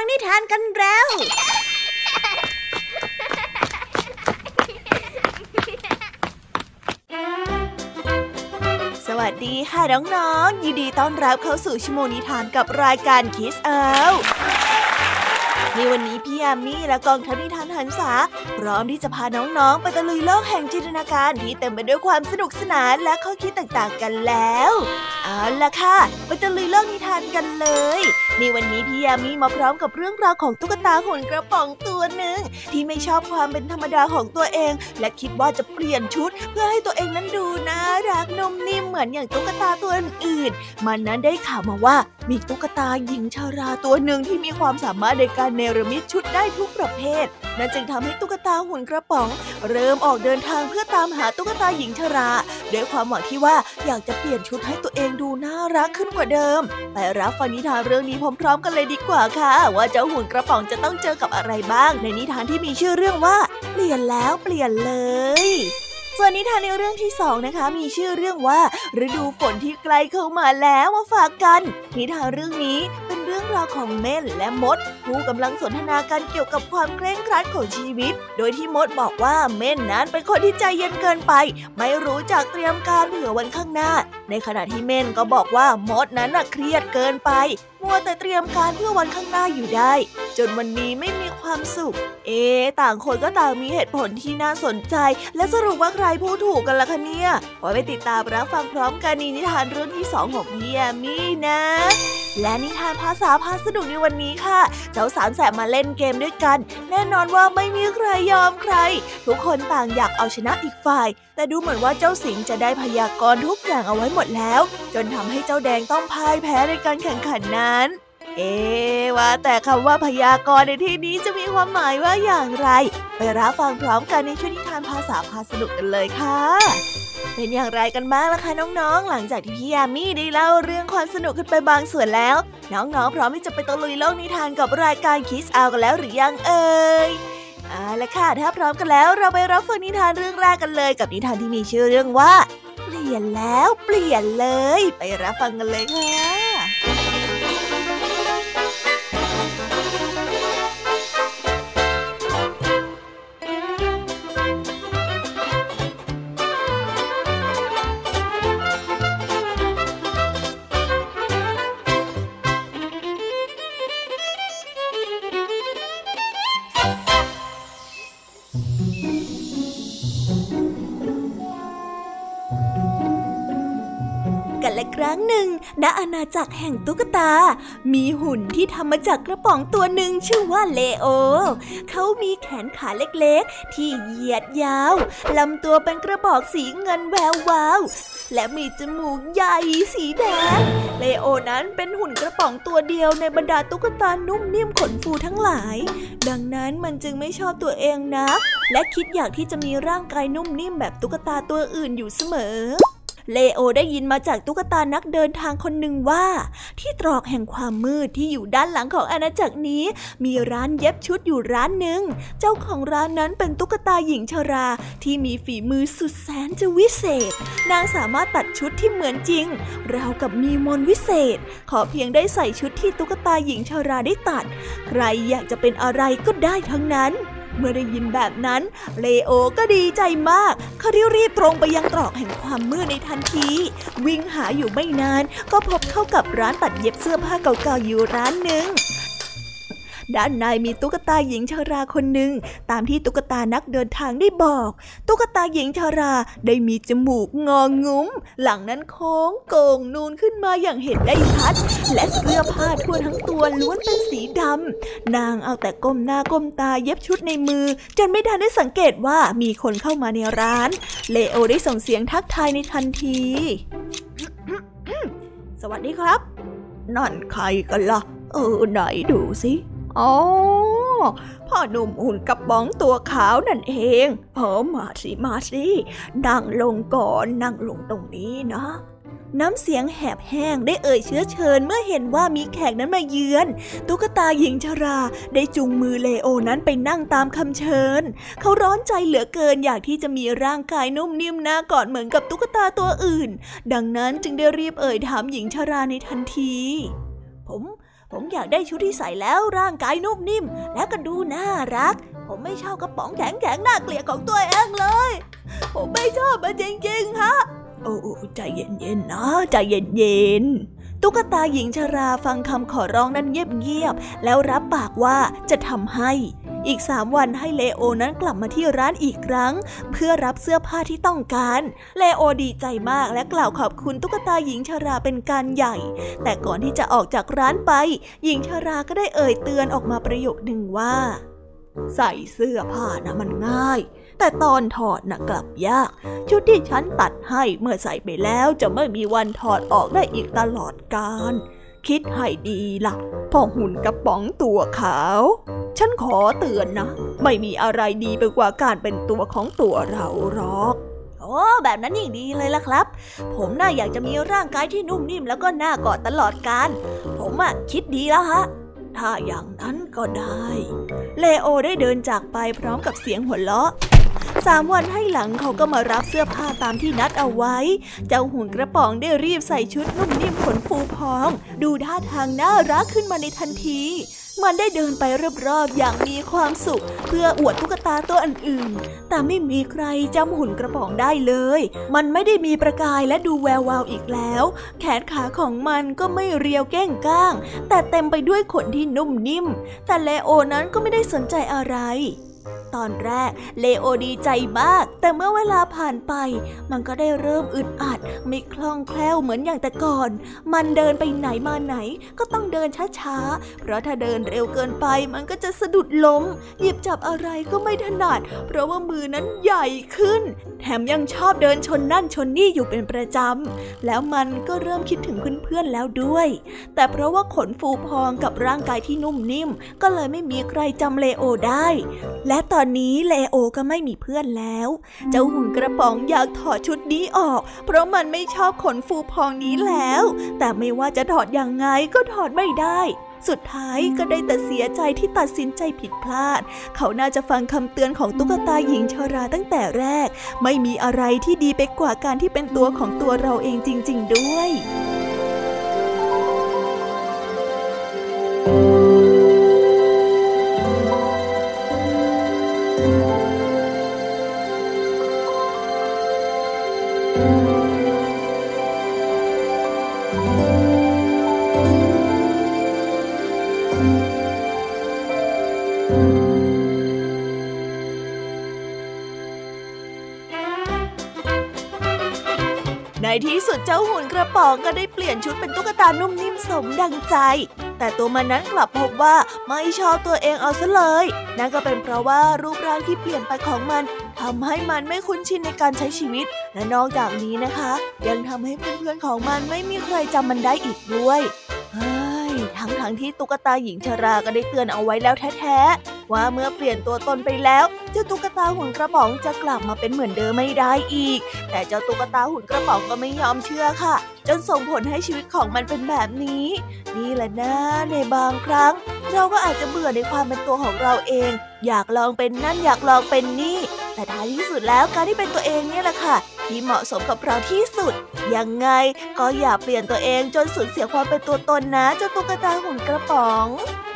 ฟังนิทานกันแล้ว สวัสดีค่ะน้องๆ ยินดีต้อนรับเข้าสู่ชั่วโมงนิทานกับรายการคิสเอาในวันนี้พี่ยามีและกองทัพนิทาน หันษา พร้อมที่จะพาน้องๆ ไปตะลุยโลกแห่งจินตนาการที่เต็มไปด้วยความสนุกสนานและข้อคิดต่างๆกันแล้ว เอาล่ะค่ะ ไปตะลุยโลกนิทานกันเลยในวันนี้พี่ยามีมาพร้อมกับเรื่องราวของตุ๊กตาหุ่นกระป๋องตัวหนึ่งที่ไม่ชอบความเป็นธรรมดาของตัวเอง และคิดว่าจะเปลี่ยนชุด เพื่อให้ตัวเองนั้นดูน่ารักนุ่มนิ่มเหมือนอย่างตุ๊กตาตัวอื่นๆมันนั้นได้ข่าวมาว่ามีตุ๊กตาหญิงชาราตัวหนึ่งที่มีความสามารถในการเนรมิตชุดได้ทุกประเภท นั่นจึงทำให้ตุ๊กตาหุ่นกระป๋อง เริ่มออกเดินทางเพื่อตามหาตุ๊กตาหญิงชราด้วยความหวังที่ว่าอยากจะเปลี่ยนชุดให้ตัวเองดูน่ารักขึ้นกว่าเดิม ไปรับฟังนิทานเรื่องนี้พร้อมๆกันเลยดีกว่าค่ะ ว่าเจ้าหุ่นกระป๋องจะต้องเจอกับอะไรบ้าง ในนิทานที่มีชื่อเรื่องว่า เปลี่ยนแล้วเปลี่ยนเลย ส่วนนิทานในเรื่องที่สองนะคะ มีชื่อเรื่องว่าฤดูฝนที่ใกล้เข้ามาแล้วมาฝากกัน นิทานเรื่องนี้เป็นเรื่องราวของเม่นและมด ผู้กำลังสนทนากันเกี่ยวกับความเคร่งครัดของชีวิต โดยที่มดบอกว่าเม่นนั้นเป็นคนที่ใจเย็นเกินไป ไม่รู้จักเตรียมการเผื่อวันข้างหน้า ในขณะที่เม่นก็บอกว่ามดนั้นเครียดเกินไปมัวแต่เตรียมการเพื่อวันข้างหน้าอยู่ได้ จนวันนี้ไม่มีความสุข เอ๊ะต่างคนก็ต่างมีเหตุผลที่น่าสนใจ และสรุปว่าใครพูดถูกกันล่ะคะเนี่ยไว้ไปติดตามรับฟังพร้อมกันในนิทานเรื่องที่สองของพี่แอมมี่นะ และนิทานภาษาพาสนุกในวันนี้ค่ะ เจ้าสามแสบมาเล่นเกมด้วยกัน แน่นอนว่าไม่มีใครยอมใคร ทุกคนต่างอยากเอาชนะอีกฝ่าย แต่ดูเหมือนว่าเจ้าสิงจะได้พยากรณ์ทุกอย่างเอาไว้หมดแล้ว จนทำให้เจ้าแดงต้องพ่ายแพ้ในการแข่งขันนั้นเอ๊ว่าแต่คำว่าพยากรณ์ในที่นี้จะมีความหมายว่าอย่างไร ไปรับฟังพร้อมกันในช่วงนิทานภาษาพาสนุกกันเลยค่ะ เป็นอย่างไรกันบ้างล่ะคะน้องๆ หลังจากที่พี่ยามีได้เล่าเรื่องความสนุกขึ้นไปบางส่วนแล้ว น้องๆ พร้อมที่จะไปตะลุยโลกนิทานกับรายการคิสอากันแล้วหรือยังเอ่ยเอาละค่ะ ถ้าพร้อมกันแล้วเราไปรับฟังนิทานเรื่องแรกกันเลย กับนิทานที่มีชื่อเรื่องว่า เปลี่ยนแล้วเปลี่ยนเลย ไปรับฟังกันเลยค่ะ อาณาจักรแห่งตุ๊กตา มีหุ่นที่ทำมาจากกระป๋องตัวหนึ่งชื่อว่าเลโอ เขามีแขนขาเล็กๆ ที่เหยียดยาวลำตัวเป็นกระบอกสีเงินแวววาวและมีจมูกใหญ่สีแดง เลโอนั้นเป็นหุ่นกระป๋องตัวเดียวในบรรดาตุ๊กตานุ่มนิ่มขนฟูทั้งหลาย ดังนั้นมันจึงไม่ชอบตัวเองนะ และคิดอยากที่จะมีร่างกายนุ่มนิ่มแบบตุ๊กตาตัวอื่นอยู่เสมอ เลโอได้ยินมาจากตุ๊กตานักเดินทางคนหนึ่งว่า ที่ตรอกแห่งความมืดที่อยู่ด้านหลังของอาณาจักรนี้ มีร้านเย็บชุดอยู่ร้านหนึ่ง เจ้าของร้านนั้นเป็นตุ๊กตาหญิงชราที่มีฝีมือสุดแสนจะวิเศษ นางสามารถตัดชุดที่เหมือนจริง ราวกับมีมนวิเศษ ขอเพียงได้ใส่ชุดที่ตุ๊กตาหญิงชราได้ตัด ใครอยากจะเป็นอะไรก็ได้ทั้งนั้น เมื่อได้ยินแบบนั้น เลโอก็ดีใจมาก เขาได้รีบตรงไปยังตรอกแห่งความมืดในทันที วิ่งหาอยู่ไม่นาน ก็พบเข้ากับร้านตัดเย็บเสื้อผ้าเก่าๆอยู่ร้านหนึ่ง ด้านในมีตุ๊กตาหญิงชาราคนหนึ่งตามที่ตุ๊กตานักเดินทางได้บอก ตุ๊กตาหญิงชาราได้มีจมูกงองงุ้ม หลังนั้นโค้งโก่งนูนขึ้นมาอย่างเห็นได้ชัด และเสื้อผ้าทั่วทั้งตัวล้วนเป็นสีดำนางเอาแต่ก้มหน้าก้มตาเย็บชุดในมือ จนไม่ทันได้สังเกตว่ามีคนเข้ามาในร้าน เลโอได้ส่งเสียงทักทายในทันที สวัสดีครับ นั่นใครกันล่ะ เออไหนดูสิ อ๋อพ่อหนุ่มหุ่นกระป๋องตัวขาวนั่นเองเออมาสิมาสินั่งลงก่อนนั่งลงตรงนี้นะน้ำเสียงแหบแห้งได้เอ่ยเชื้อเชิญเมื่อเห็นว่ามีแขกนั้นมาเยือน ตุ๊กตาหญิงชราได้จูงมือเลโอนั้นไปนั่งตามคำเชิญ เขาร้อนใจเหลือเกินอยากที่จะมีร่างกายนุ่มนิ่มหน้ากอดเหมือนกับตุ๊กตาตัวอื่น ดังนั้นจึงได้รีบเอ่ยถามหญิงชราในทันที ผม ผมอยากได้ชุดที่ใส่แล้วร่างกายนุ่มนิ่ม และก็ดูน่ารัก ผมไม่ชอบกระป๋องแข็งแข็งน่าเกลียดของตัวเองเลย ผมไม่ชอบมันจริงๆฮะ โอ้ใจเย็นๆนะใจเย็นๆ ตุ๊กตาหญิงชราฟังคำขอร้องนั้นเงียบๆแล้วรับปากว่าจะทำให้ อีกสามวันให้เลโอนั้นกลับมาที่ร้านอีกครั้ง เพื่อรับเสื้อผ้าที่ต้องการ เลโอดีใจมากและกล่าวขอบคุณตุ๊กตาหญิงชราเป็นการใหญ่ แต่ก่อนที่จะออกจากร้านไป หญิงชราก็ได้เอ่ยเตือนออกมาประโยคหนึ่งว่า ใส่เสื้อผ้านะมันง่ายแต่ตอนถอดนะกลับยาก ชุดที่ฉันตัดให้เมื่อใส่ไปแล้วจะไม่มีวันถอดออกได้อีกตลอดกาล คิดให้ดีละ่ะพ่อหุ่นกระป๋องตัวขาว ฉันขอเตือนนะ ไม่มีอะไรดีไปกว่าการเป็นตัวของตัวเราหรอกโอ้แบบนั้นยิ่งดีเลยล่ะครับ ผมน่าอยากจะมีร่างกายที่นุ่มนิ่มแล้วก็น่ากอดตลอดกาลผมอะคิดดีแล้วฮะ ถ้าอย่างนั้นก็ได้ เลโอได้เดินจากไปพร้อมกับเสียงหัวเราะ สามวันให้หลังเขาก็มารับเสื้อผ้าตามที่นัดเอาไว้ เจ้าหุ่นกระป๋องได้รีบใส่ชุดนุ่มนิ่มขนฟูพอง ดูท่าทางน่ารักขึ้นมาในทันทีมันได้เดินไปรอบๆอย่างมีความสุข เพื่ออวดตุ๊กตาตัวอื่นๆ แต่ไม่มีใครจำหุ่นกระป๋องได้เลย มันไม่ได้มีประกายและดูแวววาวอีกแล้ว แขนขาของมันก็ไม่เรียวแก้งก้าง แต่เต็มไปด้วยขนที่นุ่มนิ่ม แต่เลโอนั้นก็ไม่ได้สนใจอะไร ตอนแรก เลโอดีใจมาก แต่เมื่อเวลาผ่านไป มันก็ได้เริ่มอึดอัด ไม่คล่องแคล่วเหมือนอย่างแต่ก่อน มันเดินไปไหนมาไหนก็ต้องเดินช้าๆ เพราะถ้าเดินเร็วเกินไปมันก็จะสะดุดล้ม หยิบจับอะไรก็ไม่ถนัด เพราะว่ามือนั้นใหญ่ขึ้น แถมยังชอบเดินชนนั่นชนนี่อยู่เป็นประจำ แล้วมันก็เริ่มคิดถึงเพื่อนๆแล้วด้วย แต่เพราะว่าขนฟูพองกับร่างกายที่นุ่มนิ่ม ก็เลยไม่มีใครจำเลโอได้ และตอนนี้เลโอก็ไม่มีเพื่อนแล้ว เจ้าหุ่นกระป๋องอยากถอดชุดนี้ออก เพราะมันไม่ชอบขนฟูพองนี้แล้ว แต่ไม่ว่าจะถอดอย่างไงก็ถอดไม่ได้ สุดท้ายก็ได้แต่เสียใจที่ตัดสินใจผิดพลาด เขาน่าจะฟังคำเตือนของตุ๊กตาหญิงชราตั้งแต่แรก ไม่มีอะไรที่ดีไปกว่าการที่เป็นตัวของตัวเราเองจริง ๆ ด้วย ที่สุดเจ้าหุ่นกระป๋องก็ได้เปลี่ยนชุดเป็นตุ๊กตานุ่มนิ่มสมดังใจ แต่ตัวมันนั้นกลับพบว่าไม่ชอบตัวเองเอาซะเลย นั่นก็เป็นเพราะว่ารูปร่างที่เปลี่ยนไปของมันทำให้มันไม่คุ้นชินในการใช้ชีวิต และนอกจากนี้นะคะ ยังทำให้เพื่อนๆของมันไม่มีใครจำมันได้อีกด้วยทั้งๆทที่ตุ๊กตาหญิงชราก็ได้เตือนเอาไว้แล้วแท้ๆว่าเมื่อเปลี่ยนตัวตนไปแล้ว เจ้าตุ๊กตาหุ่นกระป๋องจะกลับมาเป็นเหมือนเดิมไม่ได้อีก แต่เจ้าตุ๊กตาหุ่นกระป๋องก็ไม่ยอมเชื่อค่ะ จนส่งผลให้ชีวิตของมันเป็นแบบนี้ นี่แหละนะในบางครั้ง เราก็อาจจะเบื่อในความเป็นตัวของเราเอง อยากลองเป็นนั่นอยากลองเป็นนี่ แต่ท้ายที่สุดแล้วการที่เป็นตัวเองเนี่ยแหละค่ะ ที่เหมาะสมกับเราที่สุด ยังไงก็อย่าเปลี่ยนตัวเองจนสูญเสียความเป็นตัวตนนะเจ้าตุ๊กตาหุ่นกระป๋อง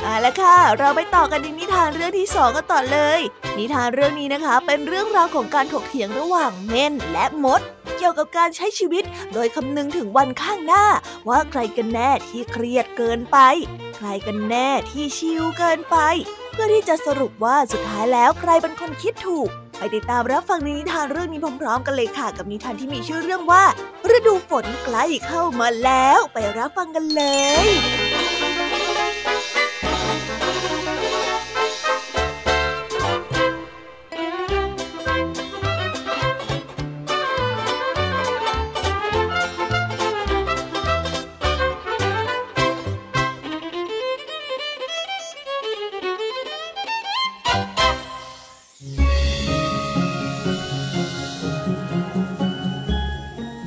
เอาละค่ะ เราไปต่อกันในนิทานเรื่องที่สองกันต่อเลย นิทานเรื่องนี้นะคะ เป็นเรื่องราวของการถกเถียงระหว่างเม่นและมด เกี่ยวกับการใช้ชีวิต โดยคำนึงถึงวันข้างหน้า ว่าใครกันแน่ที่เครียดเกินไป ใครกันแน่ที่ชิลเกินไป เพื่อที่จะสรุปว่าสุดท้ายแล้วใครเป็นคนคิดถูก ไปติดตามรับฟังนิทานเรื่องนี้พร้อมๆ กันเลยค่ะ กับนิทานที่มีชื่อเรื่องว่าฤดูฝนใกล้เข้ามาแล้ว ไปรับฟังกันเลย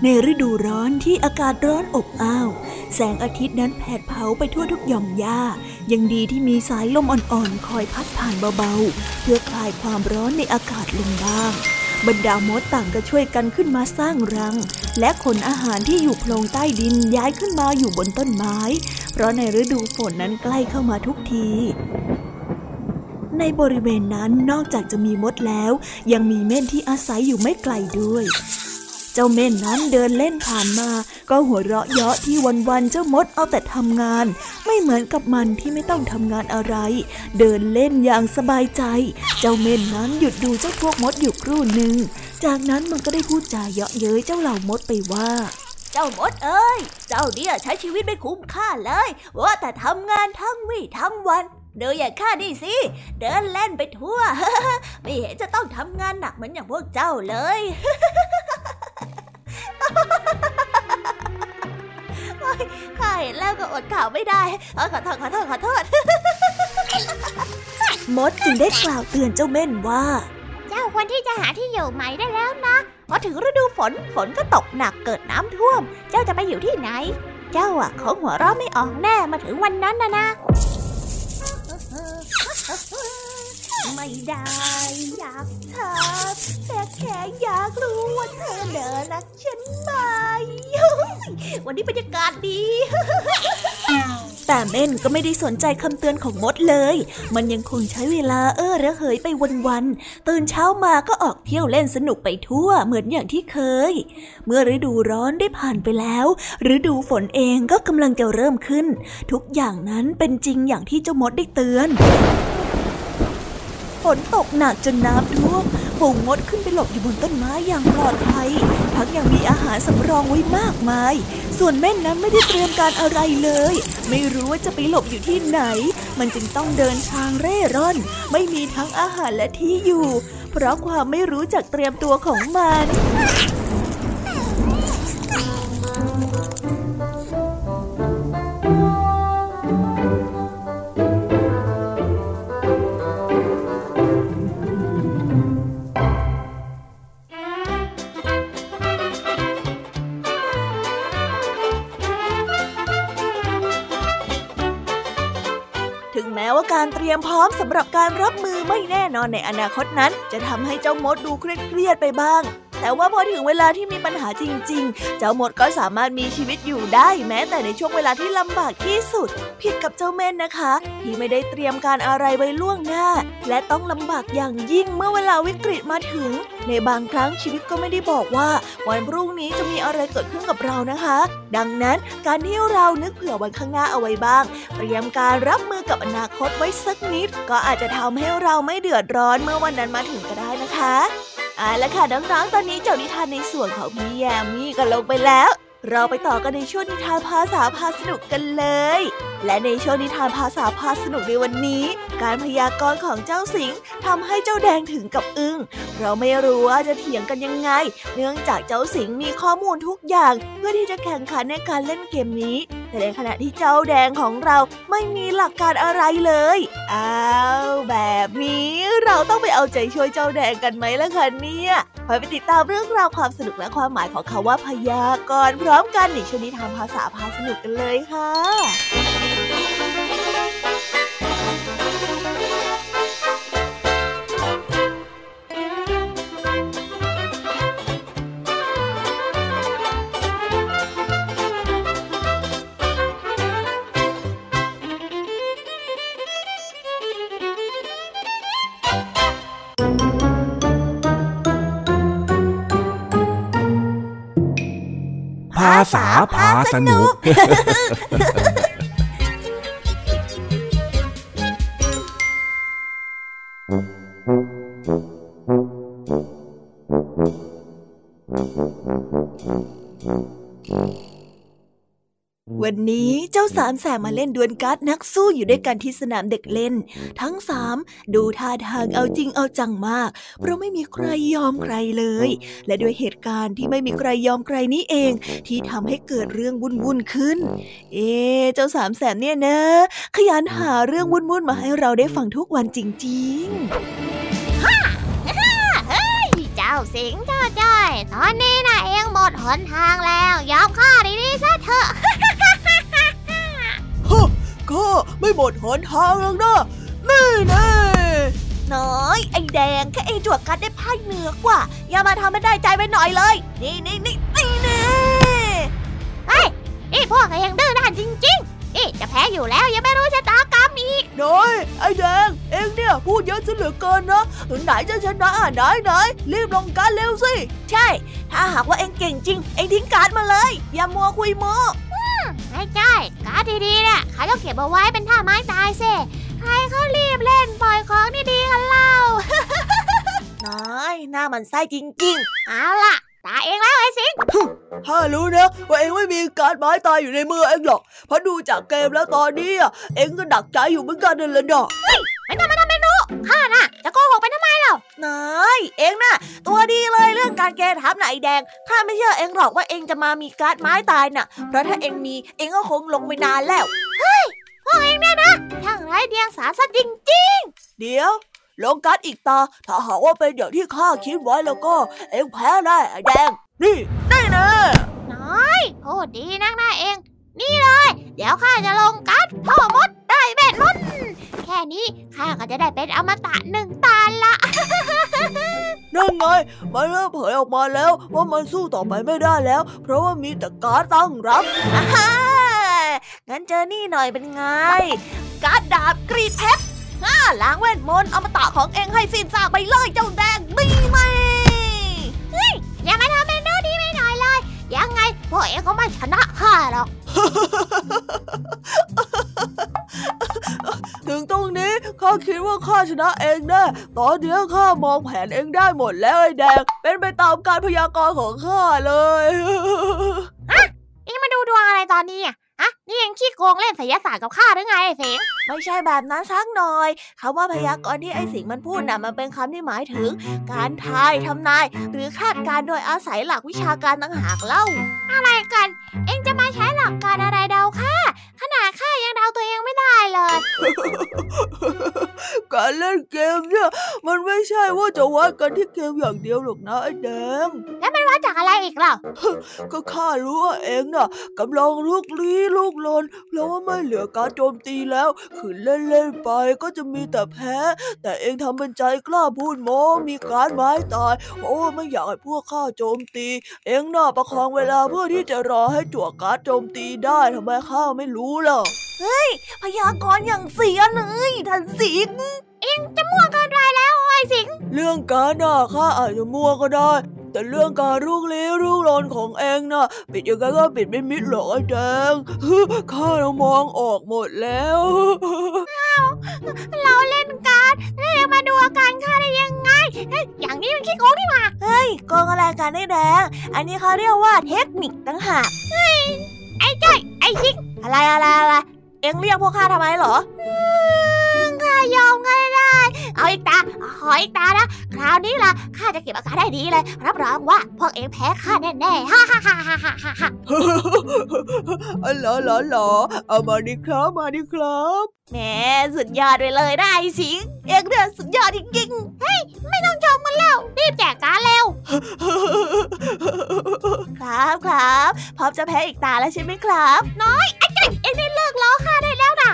ในฤดูร้อนที่อากาศร้อนอบอ้าว แสงอาทิตย์นั้นแผดเผาไปทั่วทุกหย่อมหญ้า ยังดีที่มีสายลมอ่อนๆ คอยพัดผ่านเบาๆ เพื่อคลายความร้อนในอากาศลงบ้าง บรรดามดต่างก็ช่วยกันขึ้นมาสร้างรัง และขนอาหารที่อยู่โพรงใต้ดินย้ายขึ้นมาอยู่บนต้นไม้ เพราะในฤดูฝนนั้นใกล้เข้ามาทุกทีในบริเวณนั้นนอกจากจะมีมดแล้ว ยังมีเม่นที่อาศัยอยู่ไม่ไกลด้วย เจ้าเม่นนั้นเดินเล่นผ่านมา ก็หัวเราะเยาะที่วันๆเจ้ามดเอาแต่ทำงาน ไม่เหมือนกับมันที่ไม่ต้องทำงานอะไร เดินเล่นอย่างสบายใจ เจ้าเม่นนั้นหยุดดูเจ้าพวกมดอยู่ครู่หนึ่ง จากนั้นมันก็ได้พูดจาเยาะเย้ยเจ้าเหล่ามดไปว่าเจ้ามดเอ้ย เจ้าเนี่ยใช้ชีวิตไม่คุ้มค่าเลย ว่าแต่ทำงานทั้งวี่ทั้งวัน เดินอย่างข้านี่สิ เดินเล่นไปทั่ว ไม่เห็นจะต้องทำงานหนักเหมือนอย่างพวกเจ้าเลย ข้าเห็นแล้วก็อดข่าวไม่ได้ขอโทษขอโทษขอโทษ มดจึงได้กล่าวเตือนเจ้าเม่นว่า เจ้าควรที่จะหาที่อยู่ใหม่ได้แล้วนะพอถึงฤดูฝนฝนก็ตกหนักเกิดน้ำท่วม เจ้าจะไปอยู่ที่ไหน เจ้าอะของหัวเราะไม่ออกแน่มาถึงวันนั้นนะนะ ไม่ได้อยากถามแต่แค่อยากรู้ว่าเธอเดินรัก ฉันไหมวันนี้บรรยากาศดี แต่เม่นก็ไม่ได้สนใจคำเตือนของมดเลย มันยังคงใช้เวลาเออระเหยไปวันๆ ตื่นเช้ามาก็ออกเที่ยวเล่นสนุกไปทั่วเหมือนอย่างที่เคย เมื่อฤดูร้อนได้ผ่านไปแล้วฤดูฝนเองก็กำลังจะเริ่มขึ้น ทุกอย่างนั้นเป็นจริงอย่างที่เจ้ามดได้เตือน ฝนตกหนักจนน้ำท่วม ฝูงมดขึ้นไปหลบอยู่บนต้นไม้อย่างปลอดภัย ทั้งยังมีอาหารสำรองไว้มากมาย ส่วนแม่นนั้นไม่ได้เตรียมการอะไรเลย ไม่รู้ว่าจะไปหลบอยู่ที่ไหน มันจึงต้องเดินทางเร่ร่อน ไม่มีทั้งอาหารและที่อยู่ เพราะความไม่รู้จักเตรียมตัวของมัน การเตรียมพร้อมสำหรับการรับมือไม่แน่นอนในอนาคตนั้น จะทำให้เจ้ามดดูเครียดไปบ้าง แต่ว่าพอถึงเวลาที่มีปัญหาจริง ๆ เจ้ามดก็สามารถมีชีวิตอยู่ได้แม้แต่ในช่วงเวลาที่ลำบากที่สุด ผิดกับเจ้าเม่นนะคะ ที่ไม่ได้เตรียมการอะไรไว้ล่วงหน้า และต้องลำบากอย่างยิ่งเมื่อเวลาวิกฤตมาถึง ในบางครั้งชีวิตก็ไม่ได้บอกว่า วันพรุ่งนี้จะมีอะไรเกิดขึ้นกับเรานะคะ ดังนั้นการที่เรานึกเผื่อวันข้างหน้าเอาไว้บ้าง เตรียมการรับมือกับอนาคตไว้สักนิด ก็อาจจะทำให้เราไม่เดือดร้อนเมื่อวันนั้นมาถึงก็ได้นะคะเอาละค่ะน้องๆตอนนี้เจ้านิทานในส่วนของพี่แยมมี่ก็ลงไปแล้ว เราไปต่อกันในช่วงนิทานภาษาพาสนุกกันเลย และในช่วงนิทานภาษาพาสนุกในวันนี้ การพยากรณ์ของเจ้าสิงทำให้เจ้าแดงถึงกับอึง้งเราไม่รู้ว่าจะเถียงกันยังไง เนื่องจากเจ้าสิงมีข้อมูลทุกอย่าง เพื่อที่จะแข่งขันในการเล่นเกมนี้ แต่ในขณะที่เจ้าแดงของเราไม่มีหลักการอะไรเลย อ้าวแบบนี้เราต้องไปเอาใจช่วยเจ้าแดงกันไหมล่ะคะเนี่ยไปไปติดตามเรื่องราวความสนุกและความหมายของคาว่าพยากรณ์พร้อมกันในช่วงนิทานภาษาพาสนุกกันเลยค่ะาษาพาสามแสบมาเล่นดวลการ์ดนักสู้อยู่ด้วยกันที่สนามเด็กเล่น ทั้งสามดูท่าทางเอาจริงเอาจังมาก เพราะไม่มีใครยอมใครเลย และด้วยเหตุการณ์ที่ไม่มีใครยอมใครนี้เอง ที่ทำให้เกิดเรื่องวุ่นวุ่นขึ้น เอ๊เจ้าสามแสบเนี่ยนะ ขยันหาเรื่องวุ่นวุ่นมาให้เราได้ฟังทุกวันจริงๆฮ่าเจ้าสิงเจ้าจ้อยตอนนี้นะเองหมดหนทางแล้ว ยอมข้าดีๆซะเถอะ ก็ไม่หมดหนทางแล้วนะนี่แน่น้อยไอ้แดงแค่ไอ้จวกกัดได้พ่ายเหนือกว่า อย่ามาทำให้ได้ใจไปหน่อยเลย นี่นี่นี่นี่นี่นี่พวกเองดื้อด้านจริงๆนี่จะแพ้อยู่แล้วยังไม่รู้ชะตากรรมอีกน้อยไอ้แดง เองเนี่ยพูดเยอะจนเหลือเกินนะไหนจะชนะไหนไหนรีบลงการเร็วสิ ใช่ ถ้าหากว่าเองเก่งจริง เองทิ้งการมาเลย อย่ามัวคุยโม้ไม่ ใช่การดีๆเนี่ยเขาต้องเก็บเอาไว้เป็นท่าไม้ตายเซ่ใครเขารีบเล่นปล่อยของดีๆกันเล่า น้อยหน้ามันไส้จริงๆ เอาล่ะตาเองแล้วไอ้สิงถ้ารู้นะว่าเองไม่มีการไม้ตายอยู่ในมือเองหรอก เพราะดูจากเกมแล้วตอนนี้เองก็ดักใจอยู่เหมือนกันนั่นแหละเนาะไม่ทำไม่ทำไม่รู้ข้า ไมเล่าน้อยเองน่ะ ตัวดีเลยเรื่องการแกทับไหนแดง ข้าไม่เชื่อเองหรอกว่าเองจะมามีการไม้ตายน่ะ เพราะถ้าเองมีเองก็คงลงไปนานแล้ว เฮ้ย พวกเองเนี่ยนะช่างไร้เดียงสาสัจริงๆ เดี๋ยวลองกัดอีกตา ถ้าหากว่าเป็นอย่างที่ข้าคิดไว้แล้วก็ เอ็งแพ้ได้ไอ้แดง นี่ได้นะน้อยพูดดีนักนะเอง นี่เลย เดี๋ยวข้าจะลงกัดพ่อมดได้เบ็ดล้น แค่นี้ข้าก็จะได้เป็นอมตะหนึ่งตาละนั่นไง มันเริ่มเผยออกมาแล้ว ว่ามันสู้ต่อไปไม่ได้แล้ว เพราะว่ามีแต่การตั้งรับงั้นเจอนี่หน่อยเป็นไง การดาบกรีดเพชรห้าล้างเวทมนต์อมตะของเองให้สิ้นซากไปเลยเจ้าแดงดีไหมเฮ้ยอย่ามาทำเป็นดูดีไม่หน่อยเลย ยังไงพวกเองก็ไม่ชนะข้าหรอก ข้าคิดว่าข้าชนะเองแน่ตอนนี้ข้ามองแผนเองได้หมดแล้วไอ้แดง เป็นไปตามการพยากรณ์ของข้าเลย ฮะเองมาดูดวงอะไรตอนนี้อะ อะนี่ยังขี้โกงเล่นไสยศาสตร์กับข้าหรือไงไอ้สิงไม่ใช่แบบนั้นสักหน่อยคำว่าพยากรณ์ที่ไอ้สิงมันพูดน่ะมันเป็นคำที่หมายถึง การทายทำนาย หรือคาดการโดยอาศัยหลักวิชาการต่างหากเล่า อะไรกัน เอ็งจะมาใช้หลักการอะไรเดาข้าขนาดข้ายังเดาตัวเองไม่ได้เลย การเล่นเกมเนี่ยมันไม่ใช่ว่าจะวัดกันที่เกมอย่างเดียวหรอกนะไอ้แดงแล้วมันวัดจาก อะไรอีกล่ะก็ข้ารู้ว่าเองน่ะกำลังลุกลี้ลูกลนเพราะว่าไม่เหลือการโจมตีแล้วขืนเล่นๆไปก็จะมีแต่แพ้ แต่เองทำเป็นใจกล้าพูดโม้มีการไม้ตายเพราะว่าไม่อยากให้พวกข้าโจมตี เองน่าประคองเวลาเพื่อที่จะรอให้จั่วการโจมตีได้ทำไมข้าไม่รู้ล่ะเฮ้ยพยากรณ์อย่างเสียเลยท่านสิงเองจะมั่วกันไรแล้วไอ้สิง เรื่องการน่ะข้าอาจจะมั่วก็ได้ แต่เรื่องการลูกเลี้ยลูกลนของเองนะ่ะปิดยังไงก็ปิดไม่มิดหรอกไอ้แดงข้าเรามองออกหมดแล้วเราเล่นการแล้วมาดูอาการข้าได้ยังไง อย่างนี้มันขี้โกงนี่มาเฮ้ยโกงอะไรกันไอ้แดง อันนี้เขาเรียกว่าเทคนิคต่างหากเฮ้ยไอ้จ้อยไอ้ชิงอะไรอะไรอะไรเอ็งเรียกพวกข้าทำไมเหรอข้ายอมก็ได้ เอาอีกตา ขออีกตานะ คราวนี้ล่ะข้าจะเก็บอาการได้ดีเลย รับรองว่าพวกเองแพ้ข้าแน่ๆฮ่าฮ่าฮ่าฮ่าฮ่าฮ่าฮ่าเหรอเหรอเหรอเอามาดิครับมาดิครับแหมสุดยอดไปเลยได้สิงเอ็งเนี่ยสุดยอดจริงๆเฮ้ยไม่ต้องชมมันแล้วรีบแจกการเร็วครับครับพร้อมจะแพ้อีกตาแล้วใช่ไหมครับ น้อยไอ้เอ็งได้เลิกล้อข้าได้แล้วนะ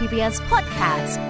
PBS podcast.